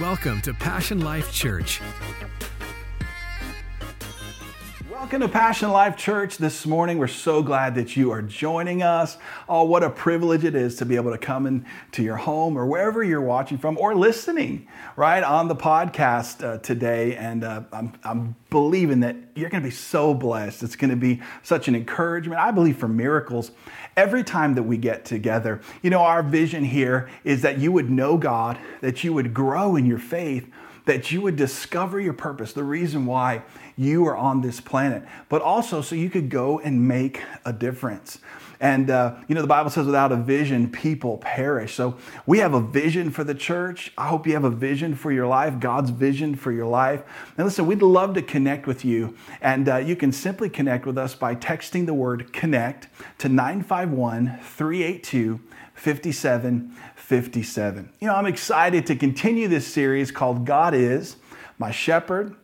Welcome to Passion Life Church. Welcome to Passion Life Church this morning. We're so glad that you are joining us. Oh, what a privilege it is to be able to come into your home or wherever you're watching from or listening, right, on the podcast uh, today. And uh, I'm, I'm believing that you're going to be so blessed. It's going to be such an encouragement. I believe for miracles every time that we get together. You know, our vision here is that you would know God, that you would grow in your faith, that you would discover your purpose, the reason why you are on this planet, but also so you could go and make a difference. And, uh, you know, the Bible says without a vision, people perish. So we have a vision for the church. I hope you have a vision for your life, God's vision for your life. And listen, we'd love to connect with you. And uh, you can simply connect with us by texting the word connect to 951 382 5757. You know, I'm excited to continue this series called God is My Shepherd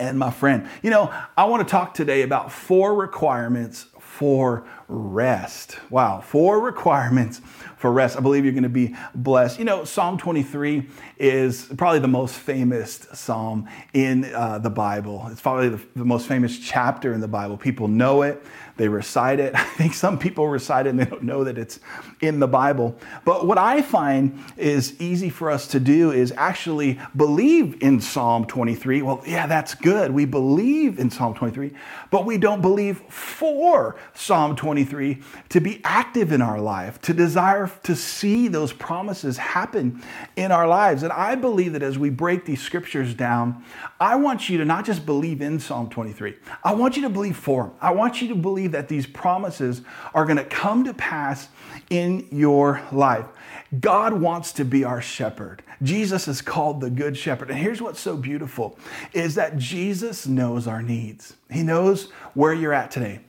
and My Friend. You know, I want to talk today about four requirements for rest. Wow, four requirements for rest. I believe you're going to be blessed. You know, Psalm 23 is probably the most famous psalm in uh, the Bible. It's probably the, the most famous chapter in the Bible. People know it, they recite it. I think some people recite it and they don't know that it's in the Bible. But what I find is easy for us to do is actually believe in Psalm 23. Well, yeah, that's good. We believe in Psalm 23, but we don't believe for Psalm 23 to be active in our life, to desire to see those promises happen in our lives. And I believe that as we break these scriptures down, I want you to not just believe in Psalm 23, I want you to believe for I want you to believe that these promises are going to come to pass in your life. God wants to be our shepherd. Jesus is called the good shepherd. And here's what's so beautiful is that Jesus knows our needs. He knows where you're at today.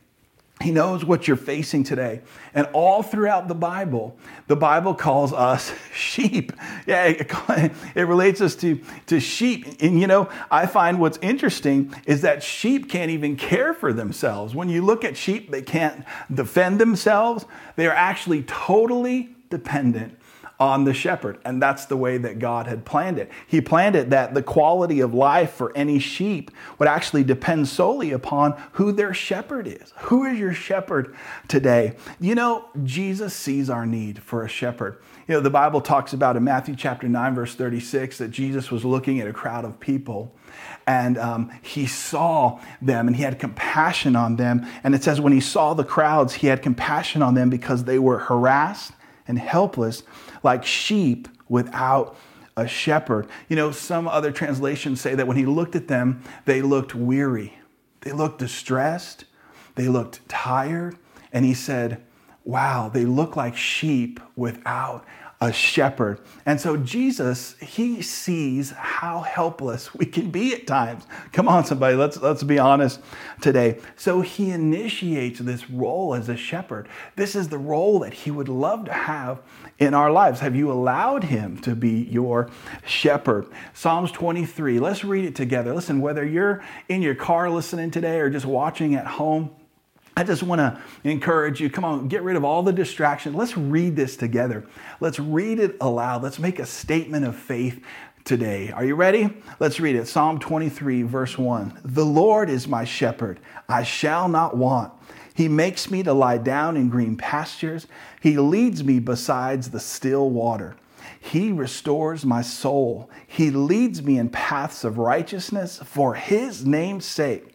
He knows what you're facing today. And all throughout the Bible, the Bible calls us sheep. Yeah, it, it, relates us to, to sheep. And you know, I find what's interesting is that sheep can't even care for themselves. When you look at sheep, they can't defend themselves. They are actually totally dependent on the shepherd. And that's the way that God had planned it. He planned it that the quality of life for any sheep would actually depend solely upon who their shepherd is. Who is your shepherd today? You know, Jesus sees our need for a shepherd. You know, the Bible talks about in Matthew chapter 9, verse 36, that Jesus was looking at a crowd of people and um, he saw them and he had compassion on them. And it says, when he saw the crowds, he had compassion on them because they were harassed and helpless like sheep without a shepherd. You know, some other translations say that when he looked at them, they looked weary, they looked distressed, they looked tired. And he said, Wow, they look like sheep without a shepherd. And so Jesus, he sees how helpless we can be at times. Come on, somebody, let's, let's be honest today. So he initiates this role as a shepherd. This is the role that he would love to have in our lives. Have you allowed him to be your shepherd? Psalms 23, let's read it together. Listen, whether you're in your car listening today or just watching at home, I just want to encourage you come on, get rid of all the distraction. Let's read this together. Let's read it aloud. Let's make a statement of faith today. Are you ready? Let's read it. Psalm 23, verse 1. The Lord is my shepherd, I shall not want. He makes me to lie down in green pastures, He leads me besides the still water. He restores my soul. He leads me in paths of righteousness for His name's sake.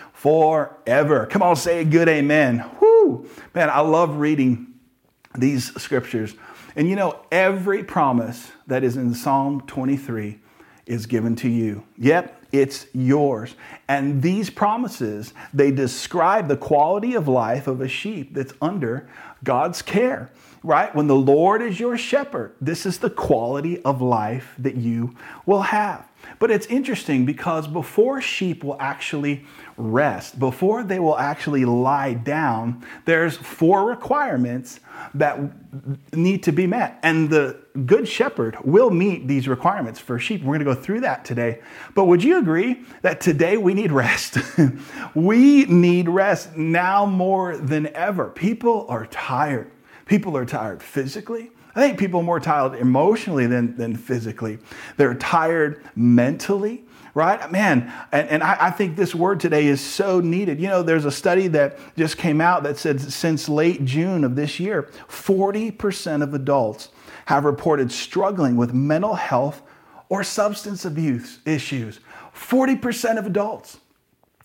forever. Come on, say a good amen. Whoo! Man, I love reading these scriptures. And you know, every promise that is in Psalm 23 is given to you. Yep, it's yours. And these promises, they describe the quality of life of a sheep that's under God's care. Right? When the Lord is your shepherd, this is the quality of life that you will have. But it's interesting because before sheep will actually rest, before they will actually lie down, there's four requirements that need to be met. And the good shepherd will meet these requirements for sheep. We're going to go through that today. But would you agree that today we need rest? we need rest now more than ever. People are tired. People are tired physically. I think people are more tired emotionally than, than physically. They're tired mentally, right? Man, and, and I, I, think this word today is so needed. You know, there's a study that just came out that said since late June of this year, 40% of adults have reported struggling with mental health or substance abuse issues. 40% of adults.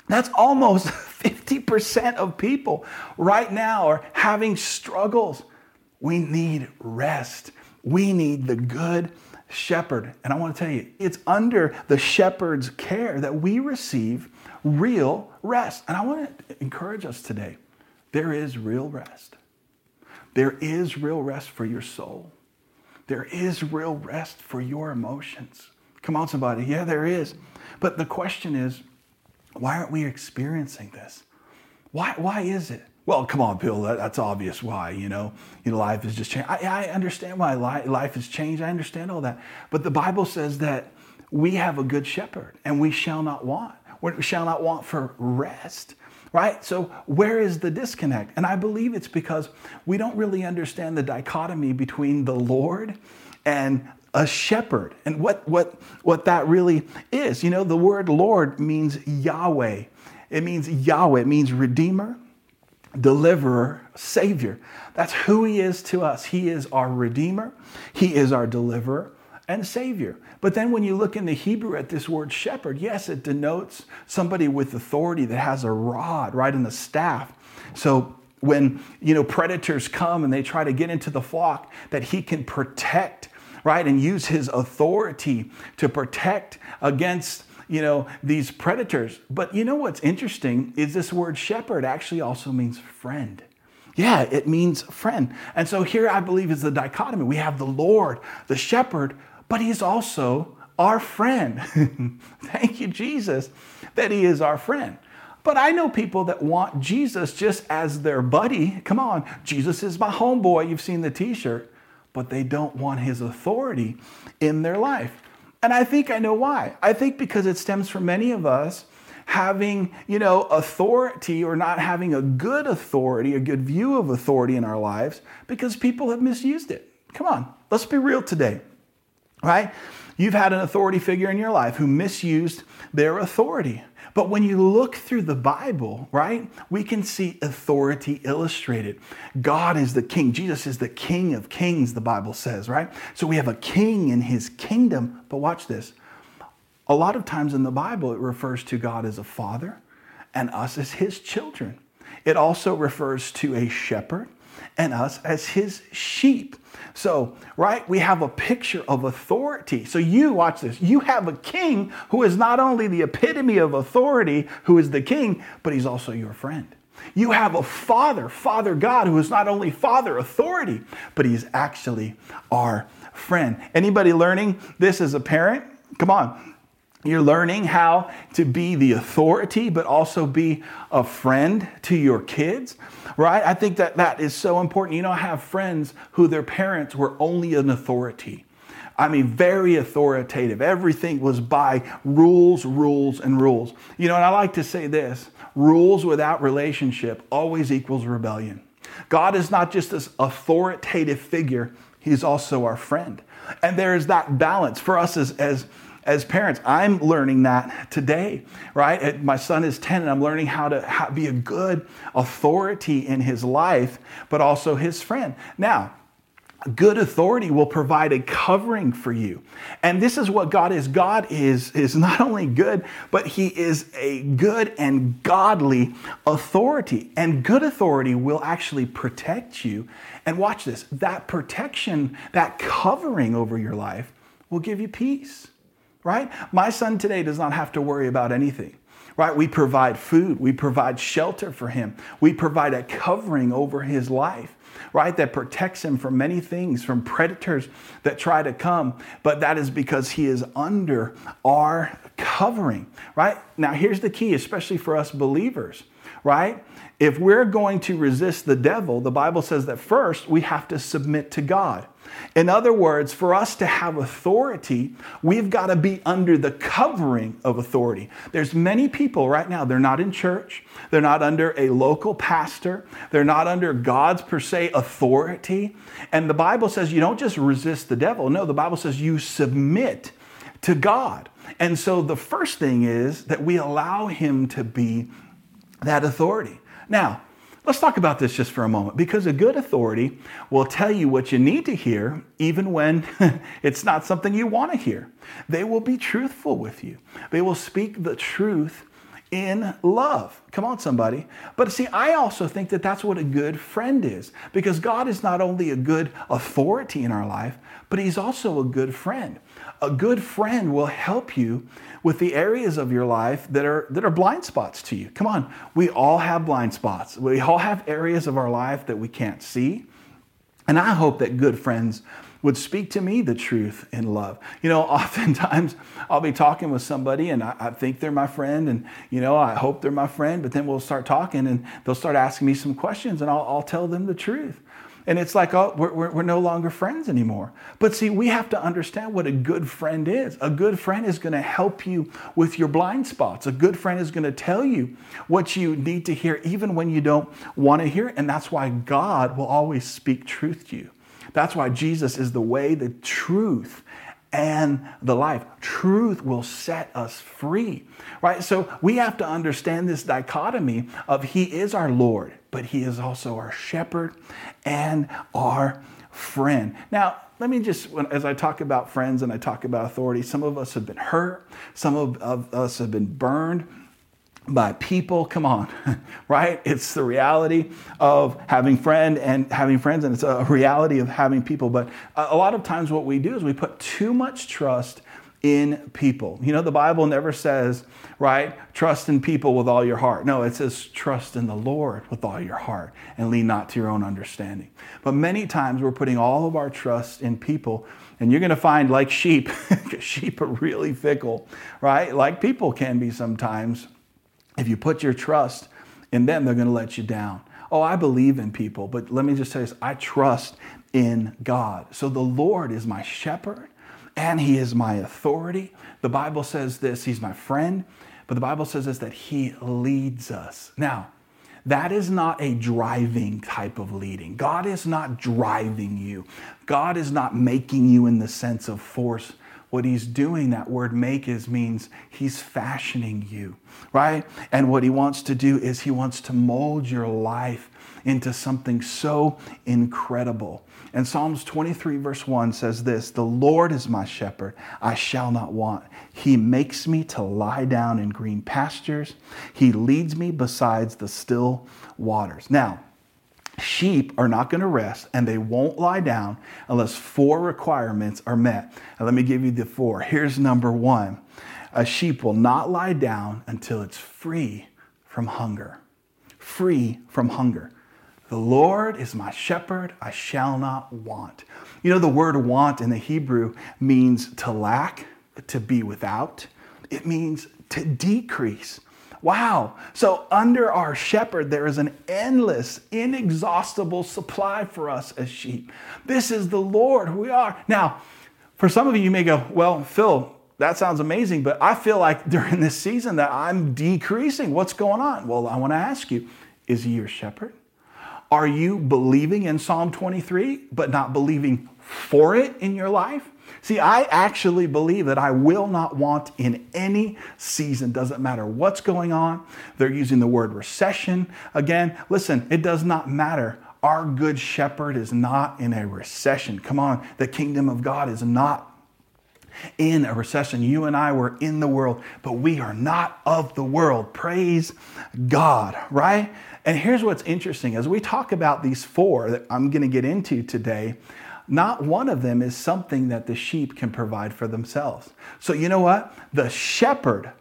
That's almost 50% of people right now are having struggles we need rest. We need the good shepherd. And I want to tell you, it's under the shepherd's care that we receive real rest. And I want to encourage us today there is real rest. There is real rest for your soul. There is real rest for your emotions. Come on, somebody. Yeah, there is. But the question is, why aren't we experiencing this? Why, why is it? Well, come on, Bill. That, that's obvious why. You know, you know, life has just changed. I, I understand why life has changed. I understand all that. But the Bible says that we have a good shepherd, and we shall not want. We shall not want for rest. Right? So, where is the disconnect? And I believe it's because we don't really understand the dichotomy between the Lord and a shepherd and what, what, what that really is. You know, the word Lord means Yahweh, it means Yahweh, it means Redeemer, deliverer, savior. That's who he is to us. He is our redeemer, he is our deliverer and savior. But then when you look in the Hebrew at this word shepherd, yes, it denotes somebody with authority that has a rod, right, in the staff. So when, you know, predators come and they try to get into the flock, that he can protect, right, and use his authority to protect against you know, these predators. But you know what's interesting is this word shepherd actually also means friend. Yeah, it means friend. And so here I believe is the dichotomy. We have the Lord, the shepherd, but he's also our friend. Thank you, Jesus, that he is our friend. But I know people that want Jesus just as their buddy. Come on, Jesus is my homeboy. You've seen the t shirt, but they don't want his authority in their life. And I think I know why. I think because it stems from many of us having, you know, authority or not having a good authority, a good view of authority in our lives because people have misused it. Come on, let's be real today. Right? You've had an authority figure in your life who misused their authority. But when you look through the Bible, right, we can see authority illustrated. God is the king. Jesus is the king of kings, the Bible says, right? So we have a king in his kingdom. But watch this. A lot of times in the Bible, it refers to God as a father and us as his children. It also refers to a shepherd and us as his sheep. So, right, we have a picture of authority. So, you watch this. You have a king who is not only the epitome of authority, who is the king, but he's also your friend. You have a father, Father God, who is not only father authority, but he's actually our friend. Anybody learning this as a parent? Come on. You're learning how to be the authority, but also be a friend to your kids, right? I think that that is so important. You know, I have friends who their parents were only an authority. I mean, very authoritative. Everything was by rules, rules, and rules. You know, and I like to say this rules without relationship always equals rebellion. God is not just this authoritative figure, He's also our friend. And there is that balance for us as, as as parents, I'm learning that today, right? My son is 10 and I'm learning how to be a good authority in his life, but also his friend. Now, good authority will provide a covering for you. And this is what God is. God is, is not only good, but he is a good and godly authority. And good authority will actually protect you. And watch this that protection, that covering over your life will give you peace right? My son today does not have to worry about anything. right? We provide food, we provide shelter for him, we provide a covering over his life. Right, that protects him from many things, from predators that try to come, but that is because he is under our covering, right? Now, here's the key, especially for us believers, right? If we're going to resist the devil, the Bible says that first we have to submit to God. In other words, for us to have authority, we've got to be under the covering of authority. There's many people right now, they're not in church, they're not under a local pastor, they're not under God's per se authority. And the Bible says you don't just resist the devil. No, the Bible says you submit to God. And so the first thing is that we allow him to be that authority. Now, let's talk about this just for a moment because a good authority will tell you what you need to hear even when it's not something you want to hear. They will be truthful with you, they will speak the truth in love. Come on, somebody. But see, I also think that that's what a good friend is because God is not only a good authority in our life, but He's also a good friend. A good friend will help you with the areas of your life that are that are blind spots to you. Come on, we all have blind spots. We all have areas of our life that we can't see. And I hope that good friends would speak to me the truth in love. You know, oftentimes I'll be talking with somebody and I, I, think they're my friend and, you know, I hope they're my friend, but then we'll start talking and they'll start asking me some questions and I'll, I'll tell them the truth. And it's like, oh, we're, we're, we're no longer friends anymore. But see, we have to understand what a good friend is. A good friend is going to help you with your blind spots. A good friend is going to tell you what you need to hear, even when you don't want to hear it. And that's why God will always speak truth to you. That's why Jesus is the way, the truth, and the life. Truth will set us free, right? So we have to understand this dichotomy of He is our Lord, but He is also our shepherd and our friend. Now, let me just, as I talk about friends and I talk about authority, some of us have been hurt, some of, us have been burned by people. Come on right? It's the reality of having friend and having friends and it's a reality of having people. But a lot of times what we do is we put too much trust in people. You know the bible never says right trust in people with all your heart. No it says trust in the lord with all your heart and lean not to your own understanding. But many times we're putting all of our trust in people and you're going to find like sheep sheep are really fickle right? Like people can be sometimes if you put your trust in them, they're going to let you down. Oh, I believe in people, but let me just say this I trust in God. So the Lord is my shepherd and he is my authority. The Bible says this, he's my friend, but the Bible says this that he leads us. Now, that is not a driving type of leading. God is not driving you. God is not making you in the sense of force what he's doing, that word make is means he's fashioning you, right? And what he wants to do is he wants to mold your life into something so incredible. And Psalms 23, verse 1 says this The Lord is my shepherd, I shall not want. He makes me to lie down in green pastures, He leads me besides the still waters. Now, sheep are not going to rest and they won't lie down unless four requirements are met. And let me give you the four. Here's number one a sheep will not lie down until it's free from hunger. Free from hunger. The Lord is my shepherd, I shall not want. You know, the word want in the Hebrew means to lack, to be without, it means to decrease. Wow. So, under our shepherd, there is an endless, inexhaustible supply for us as sheep. This is the Lord who we are. Now, for some of you, you may go, Well, Phil, that sounds amazing, but I feel like during this season that I'm decreasing. What's going on? Well, I want to ask you is he your shepherd? Are you believing in Psalm 23, but not believing for it in your life? See, I actually believe that I will not want in any season, doesn't matter what's going on. They're using the word recession. Again, listen, it does not matter. Our good shepherd is not in a recession. Come on, the kingdom of God is not in a recession. You and I were in the world, but we are not of the world. Praise God, right? And here's what's interesting as we talk about these four that I'm going to get into today, not one of them is something that the sheep can provide for themselves. So, you know what? The shepherd,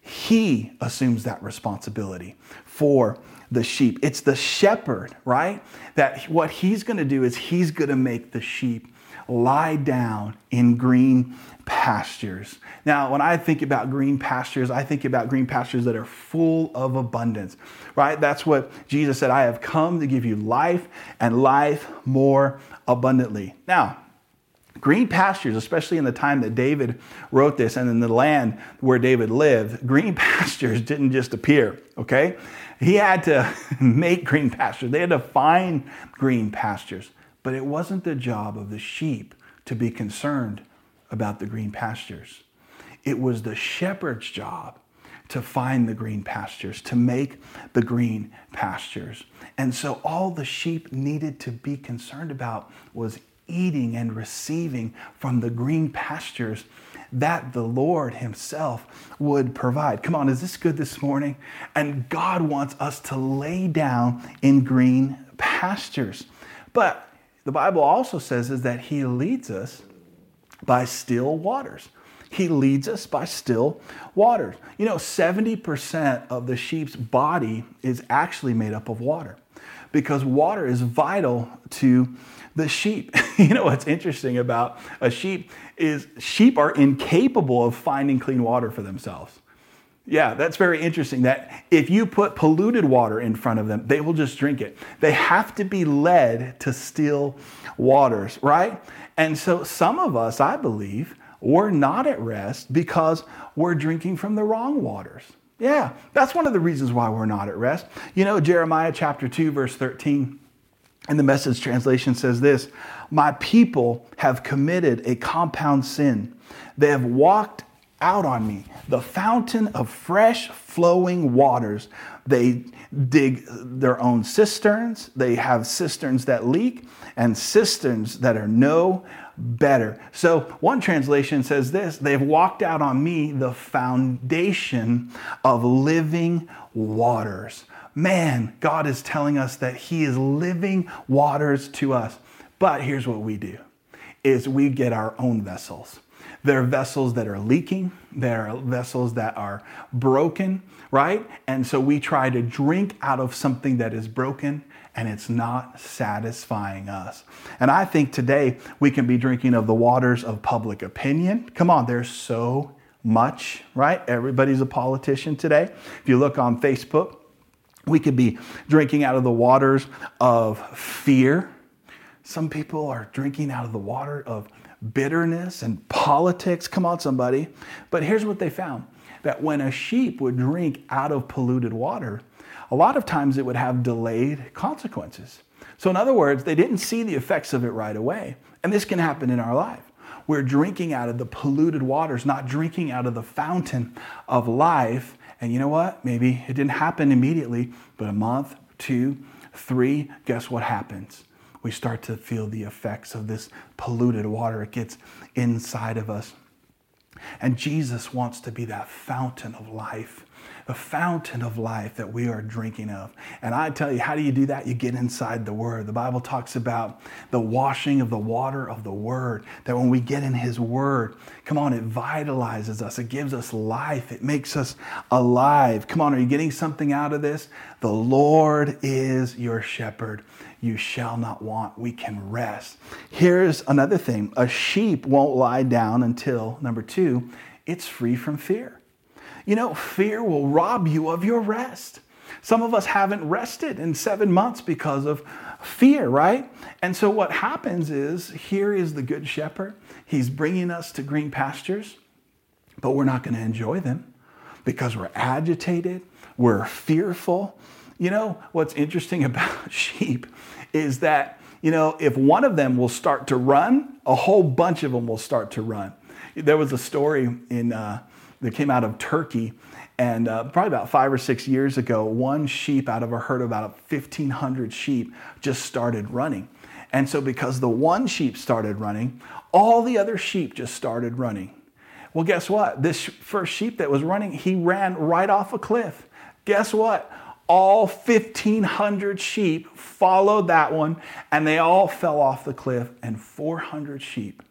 he assumes that responsibility for the sheep. It's the shepherd, right? That what he's going to do is he's going to make the sheep lie down in green pastures. Now, when I think about green pastures, I think about green pastures that are full of abundance, right? That's what Jesus said I have come to give you life and life more abundantly. Now, Green pastures, especially in the time that David wrote this and in the land where David lived, green pastures didn't just appear, okay? He had to make green pastures. They had to find green pastures. But it wasn't the job of the sheep to be concerned about the green pastures. It was the shepherd's job to find the green pastures, to make the green pastures. And so all the sheep needed to be concerned about was eating and receiving from the green pastures that the Lord Himself would provide. Come on, is this good this morning? And God wants us to lay down in green pastures. But the Bible also says is that He leads us by still waters. He leads us by still waters. You know, 70% of the sheep's body is actually made up of water because water is vital to the sheep. you know what's interesting about a sheep is sheep are incapable of finding clean water for themselves. Yeah, that's very interesting that if you put polluted water in front of them, they will just drink it. They have to be led to still waters, right? And so some of us, I believe, we're not at rest because we're drinking from the wrong waters. Yeah, that's one of the reasons why we're not at rest. You know, Jeremiah chapter 2, verse 13, in the message translation says this My people have committed a compound sin. They have walked out on me, the fountain of fresh flowing waters. They dig their own cisterns. They have cisterns that leak and cisterns that are no better. So, one translation says this they've walked out on me the foundation of living waters. Man, God is telling us that He is living waters to us. But here's what we do is we get our own vessels. There are vessels that are leaking, there are vessels that are broken, right? And so we try to drink out of something that is broken and it's not satisfying us. And I think today we can be drinking of the waters of public opinion. Come on, there's so much, right? Everybody's a politician today. If you look on Facebook, we could be drinking out of the waters of fear. Some people are drinking out of the water of bitterness and politics. Come on, somebody. But here's what they found that when a sheep would drink out of polluted water, a lot of times it would have delayed consequences. So, in other words, they didn't see the effects of it right away. And this can happen in our life. We're drinking out of the polluted waters, not drinking out of the fountain of life. And you know what? Maybe it didn't happen immediately, but a month, two, three, guess what happens? We start to feel the effects of this polluted water. It gets inside of us. And Jesus wants to be that fountain of life, the fountain of life that we are drinking of. And I tell you, how do you do that? You get inside the Word. The Bible talks about the washing of the water of the Word, that when we get in His Word, come on, it vitalizes us, it gives us life, it makes us alive. Come on, are you getting something out of this? The Lord is your shepherd you shall not want. We can rest. Here's another thing a sheep won't lie down until, number two, it's free from fear. You know, fear will rob you of your rest. Some of us haven't rested in seven months because of fear, right? And so what happens is here is the good shepherd. He's bringing us to green pastures, but we're not going to enjoy them because we're agitated, we're fearful, you know, what's interesting about sheep is that, you know, if one of them will start to run, a whole bunch of them will start to run. There was a story in, uh, that came out of Turkey, and uh, probably about five or six years ago, one sheep out of a herd of about 1,500 sheep just started running. And so, because the one sheep started running, all the other sheep just started running. Well, guess what? This first sheep that was running, he ran right off a cliff. Guess what? all 1,500 sheep followed that one, and they all fell off the cliff, and 400 sheep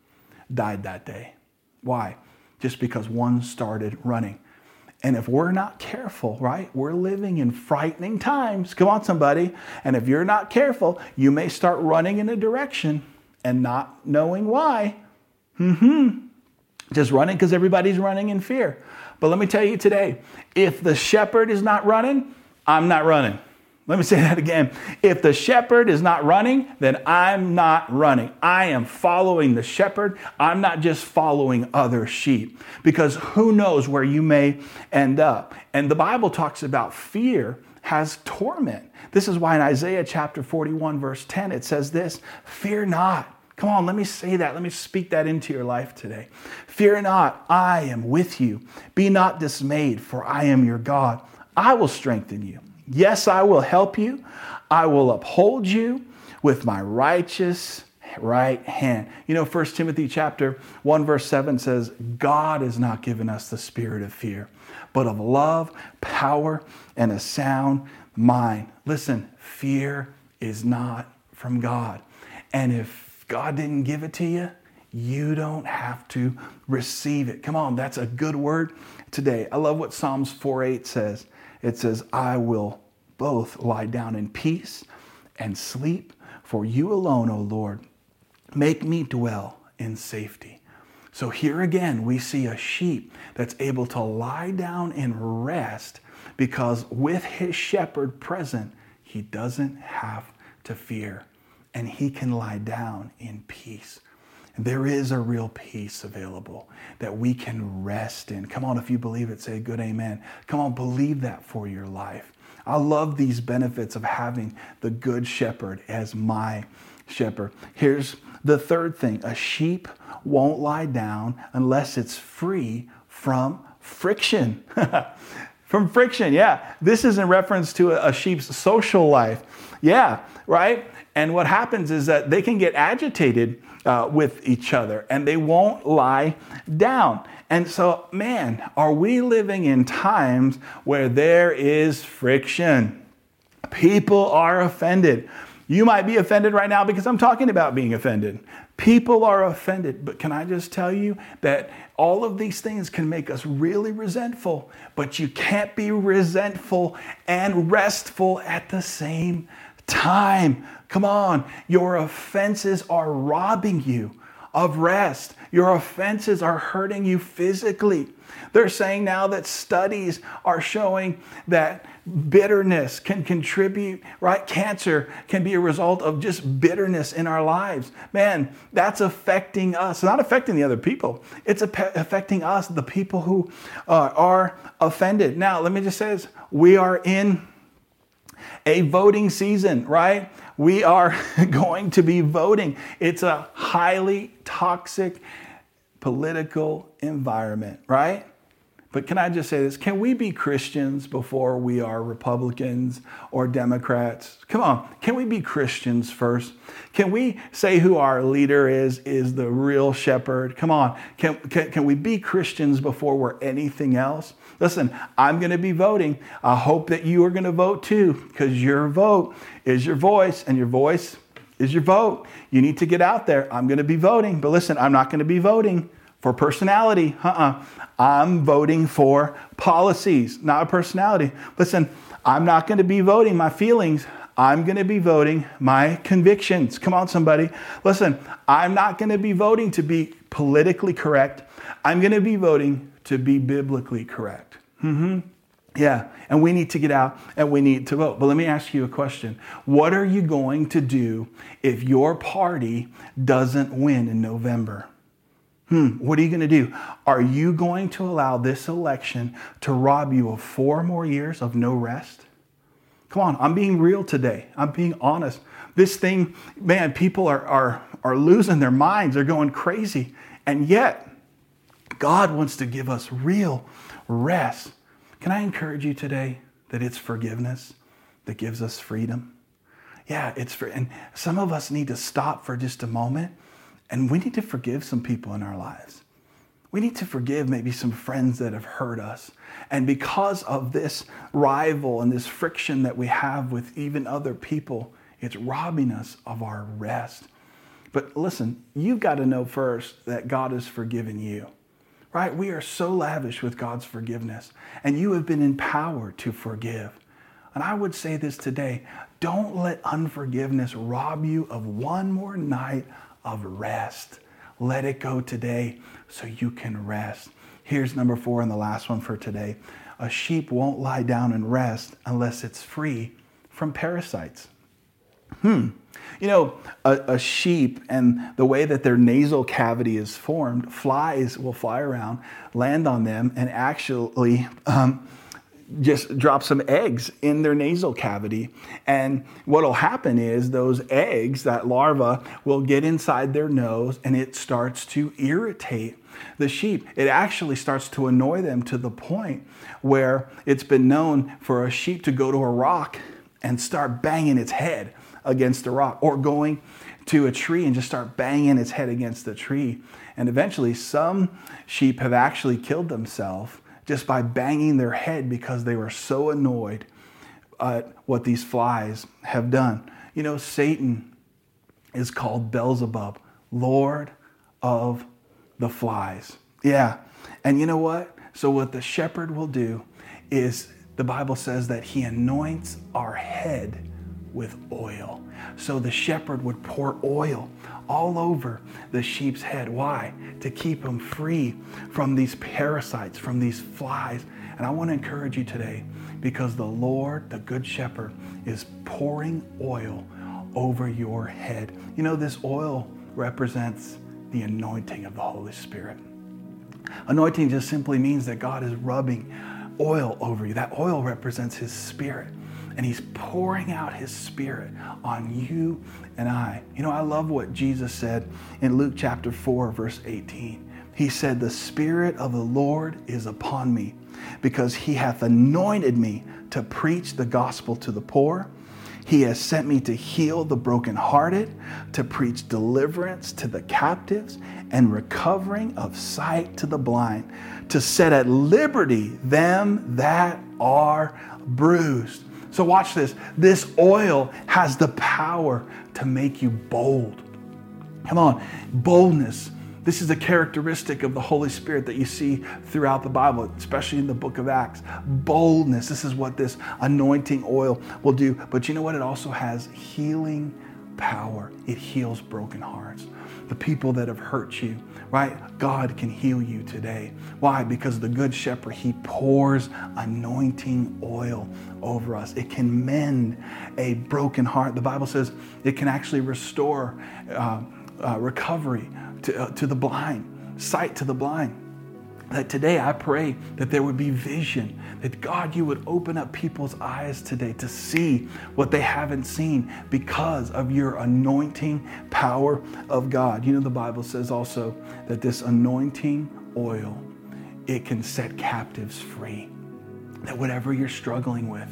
died that day. Why? Just because one started running. And if we're not careful, right, we're living in frightening times. Come on, somebody. And if you're not careful, you may start running in a direction and not knowing why. Mm-hmm. Just running because everybody's running in fear. But let me tell you today if the shepherd is not running, I'm not running. Let me say that again. If the shepherd is not running, then I'm not running. I am following the shepherd. I'm not just following other sheep because who knows where you may end up. And the Bible talks about fear has torment. This is why in Isaiah chapter 41, verse 10, it says this Fear not. Come on, let me say that. Let me speak that into your life today. Fear not, I am with you. Be not dismayed, for I am your God. I will strengthen you. Yes, I will help you. I will uphold you with my righteous right hand. You know, 1 Timothy chapter 1 verse 7 says, God has not given us the spirit of fear, but of love, power, and a sound mind. Listen, fear is not from God. And if God didn't give it to you, you don't have to receive it. Come on, that's a good word today. I love what Psalms 4:8 says it says, I will both lie down in peace and sleep, for you alone, O Lord, make me dwell in safety. So here again, we see a sheep that's able to lie down and rest because with his shepherd present, he doesn't have to fear and he can lie down in peace. There is a real peace available that we can rest in. Come on, if you believe it, say a good amen. Come on, believe that for your life. I love these benefits of having the good shepherd as my shepherd. Here's the third thing a sheep won't lie down unless it's free from friction. from friction, yeah. This is in reference to a, sheep's social life. Yeah, right? And what happens is that they can get agitated uh, with each other and they won't lie down. And so, man, are we living in times where there is friction? People are offended. You might be offended right now because I'm talking about being offended. People are offended, but can I just tell you that all of these things can make us really resentful, but you can't be resentful and restful at the same time. Come on, your offenses are robbing you of rest. Your offenses are hurting you physically. They're saying now that studies are showing that bitterness can contribute, right? Cancer can be a result of just bitterness in our lives. Man, that's affecting us. Not affecting the other people, it's affecting us, the people who uh, are offended. Now, let me just say this we are in a voting season, right? We are going to be voting. It's a highly toxic political environment, right? But can I just say this? Can we be Christians before we are Republicans or Democrats? Come on, can we be Christians first? Can we say who our leader is, is the real shepherd? Come on, can, can, can we be Christians before we're anything else? Listen, I'm going to be voting. I hope that you are going to vote too, because your vote is your voice, and your voice is your vote. You need to get out there. I'm going to be voting, but listen, I'm not going to be voting for personality. Uh-uh. I'm voting for policies, not a personality. Listen, I'm not going to be voting my feelings. I'm going to be voting my convictions. Come on, somebody. Listen, I'm not going to be voting to be politically correct. I'm going to be voting to be biblically correct. Mm-hmm. Yeah, and we need to get out and we need to vote. But let me ask you a question. What are you going to do if your party doesn't win in November? Hmm, what are you going to do? Are you going to allow this election to rob you of four more years of no rest? Come on, I'm being real today. I'm being honest. This thing, man, people are, are, are losing their minds. They're going crazy. And yet, God wants to give us real rest. Can I encourage you today that it's forgiveness that gives us freedom? Yeah, it's for, and some of us need to stop for just a moment and we need to forgive some people in our lives. We need to forgive maybe some friends that have hurt us. And because of this rival and this friction that we have with even other people, it's robbing us of our rest. But listen, you've got to know first that God has forgiven you. Right? We are so lavish with God's forgiveness, and you have been empowered to forgive. And I would say this today don't let unforgiveness rob you of one more night of rest. Let it go today so you can rest. Here's number four and the last one for today. A sheep won't lie down and rest unless it's free from parasites. Hmm. You know, a, a, sheep and the way that their nasal cavity is formed, flies will fly around, land on them, and actually um, just drop some eggs in their nasal cavity. And what will happen is those eggs, that larva, will get inside their nose and it starts to irritate the sheep. It actually starts to annoy them to the point where it's been known for a sheep to go to a rock and start banging its head against the rock or going to a tree and just start banging its head against the tree. And eventually, some sheep have actually killed themselves just by banging their head because they were so annoyed at what these flies have done. You know, Satan is called Beelzebub, Lord of the flies. Yeah. And you know what? So, what the shepherd will do is the Bible says that he anoints our head with oil. So the shepherd would pour oil all over the sheep's head. Why? To keep them free from these parasites, from these flies. And I want to encourage you today because the Lord, the Good Shepherd, is pouring oil over your head. You know, this oil represents the anointing of the Holy Spirit. Anointing just simply means that God is rubbing oil over you. That oil represents His Spirit and he's pouring out his spirit on you and I. You know, I love what Jesus said in Luke chapter 4, verse 18. He said, The Spirit of the Lord is upon me, because he hath anointed me to preach the gospel to the poor. He has sent me to heal the brokenhearted, to preach deliverance to the captives, and recovering of sight to the blind, to set at liberty them that are bruised. So, watch this. This oil has the power to make you bold. Come on, boldness. This is a characteristic of the Holy Spirit that you see throughout the Bible, especially in the book of Acts. Boldness. This is what this anointing oil will do. But you know what? It also has healing power, it heals broken hearts. The people that have hurt you, right? God can heal you today. Why? Because the Good Shepherd, He pours anointing oil over us. It can mend a broken heart. The Bible says it can actually restore uh, uh, recovery to, uh, to the blind, sight to the blind that today I pray that there would be vision, that God, you would open up people's eyes today to see what they haven't seen because of your anointing power of God. You know, the Bible says also that this anointing oil, it can set captives free. That whatever you're struggling with,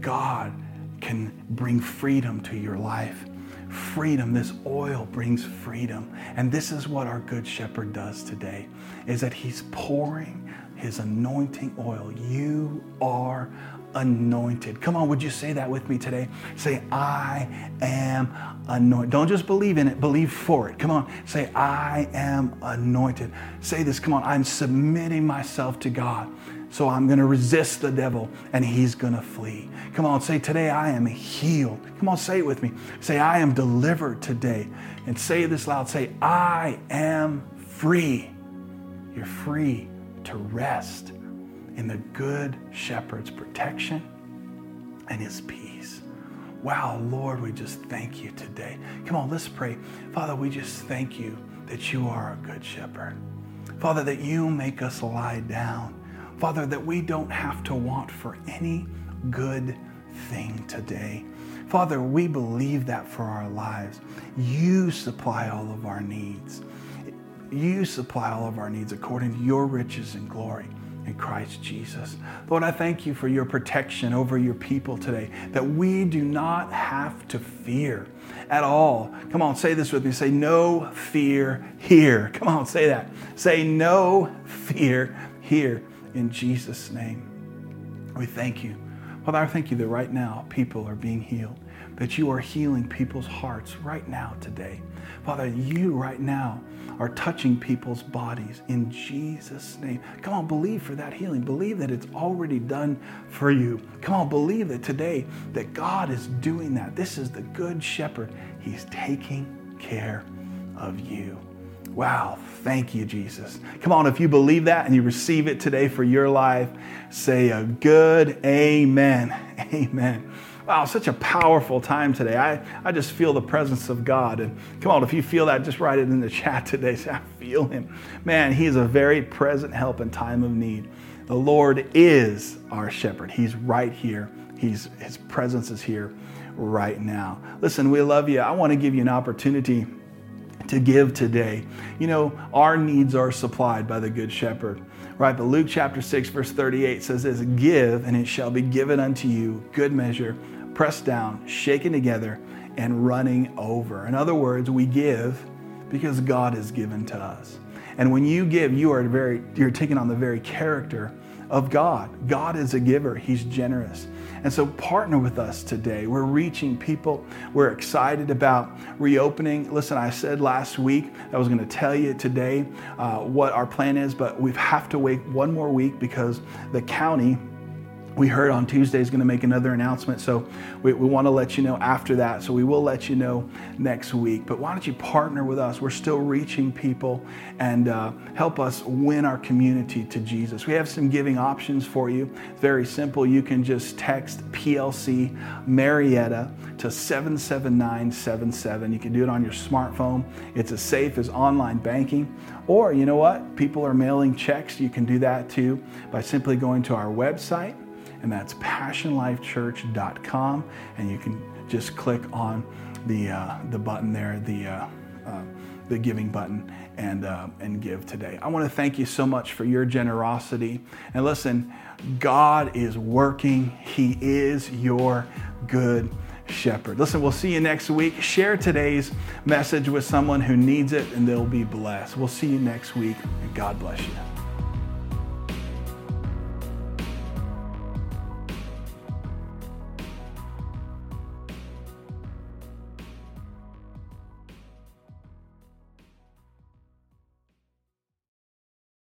God can bring freedom to your life freedom. This oil brings freedom. And this is what our good shepherd does today is that he's pouring his anointing oil. You are anointed. Come on, would you say that with me today? Say, I am anointed. Don't just believe in it, believe for it. Come on, say, I am anointed. Say this, come on, I'm submitting myself to God. So I'm going to resist the devil and he's going to flee. Come on, say, Today I am healed. Come on, say it with me. Say, I am delivered today. And say this loud. Say, I am free. You're free to rest in the good shepherd's protection and his peace. Wow, Lord, we just thank you today. Come on, let's pray. Father, we just thank you that you are a good shepherd. Father, that you make us lie down Father, that we don't have to want for any good thing today. Father, we believe that for our lives. You supply all of our needs. You supply all of our needs according to your riches and glory in Christ Jesus. Lord, I thank you for your protection over your people today, that we do not have to fear at all. Come on, say this with me. Say, no fear here. Come on, say that. Say, no fear here in Jesus' name. We thank you. Father, I thank you that right now people are being healed, that you are healing people's hearts right now today. Father, you right now are touching people's bodies in Jesus' name. Come on, believe for that healing. Believe that it's already done for you. Come on, believe that today that God is doing that. This is the good shepherd. He's taking care of you. Wow, thank you, Jesus. Come on, if you believe that and you receive it today for your life, say a good amen. Amen. Wow, such a powerful time today. I, I just feel the presence of God. And come on, if you feel that, just write it in the chat today. Say, I feel Him. Man, He is a very present help in time of need. The Lord is our shepherd. He's right here. He's, his presence is here right now. Listen, we love you. I want to give you an opportunity to give today. You know, our needs are supplied by the Good Shepherd, right? But Luke chapter 6, verse 38 says this Give, and it shall be given unto you, good measure pressed down, shaken together, and running over. In other words, we give because God has given to us. And when you give, you are very you're taking on the very character of God. God is a giver. He's generous. And so partner with us today. We're reaching people. We're excited about reopening. Listen, I said last week I was going to tell you today uh, what our plan is, but we have to wait one more week because the county we heard on Tuesday is going to make another announcement. So we, we want to let you know after that. So we will let you know next week. But why don't you partner with us? We're still reaching people and uh, help us win our community to Jesus. We have some giving options for you. Very simple. You can just text PLC Marietta to 77977. You can do it on your smartphone. It's as safe as online banking. Or, you know what? People are mailing checks. You can do that too by simply going to our website and that's passionlifechurch.com. And you can just click on the, uh, the button there, the, uh, uh, the giving button, and, uh, and give today. I want to thank you so much for your generosity. And listen, God is working, He is your good shepherd. Listen, we'll see you next week. Share today's message with someone who needs it, and they'll be blessed. We'll see you next week, and God bless you.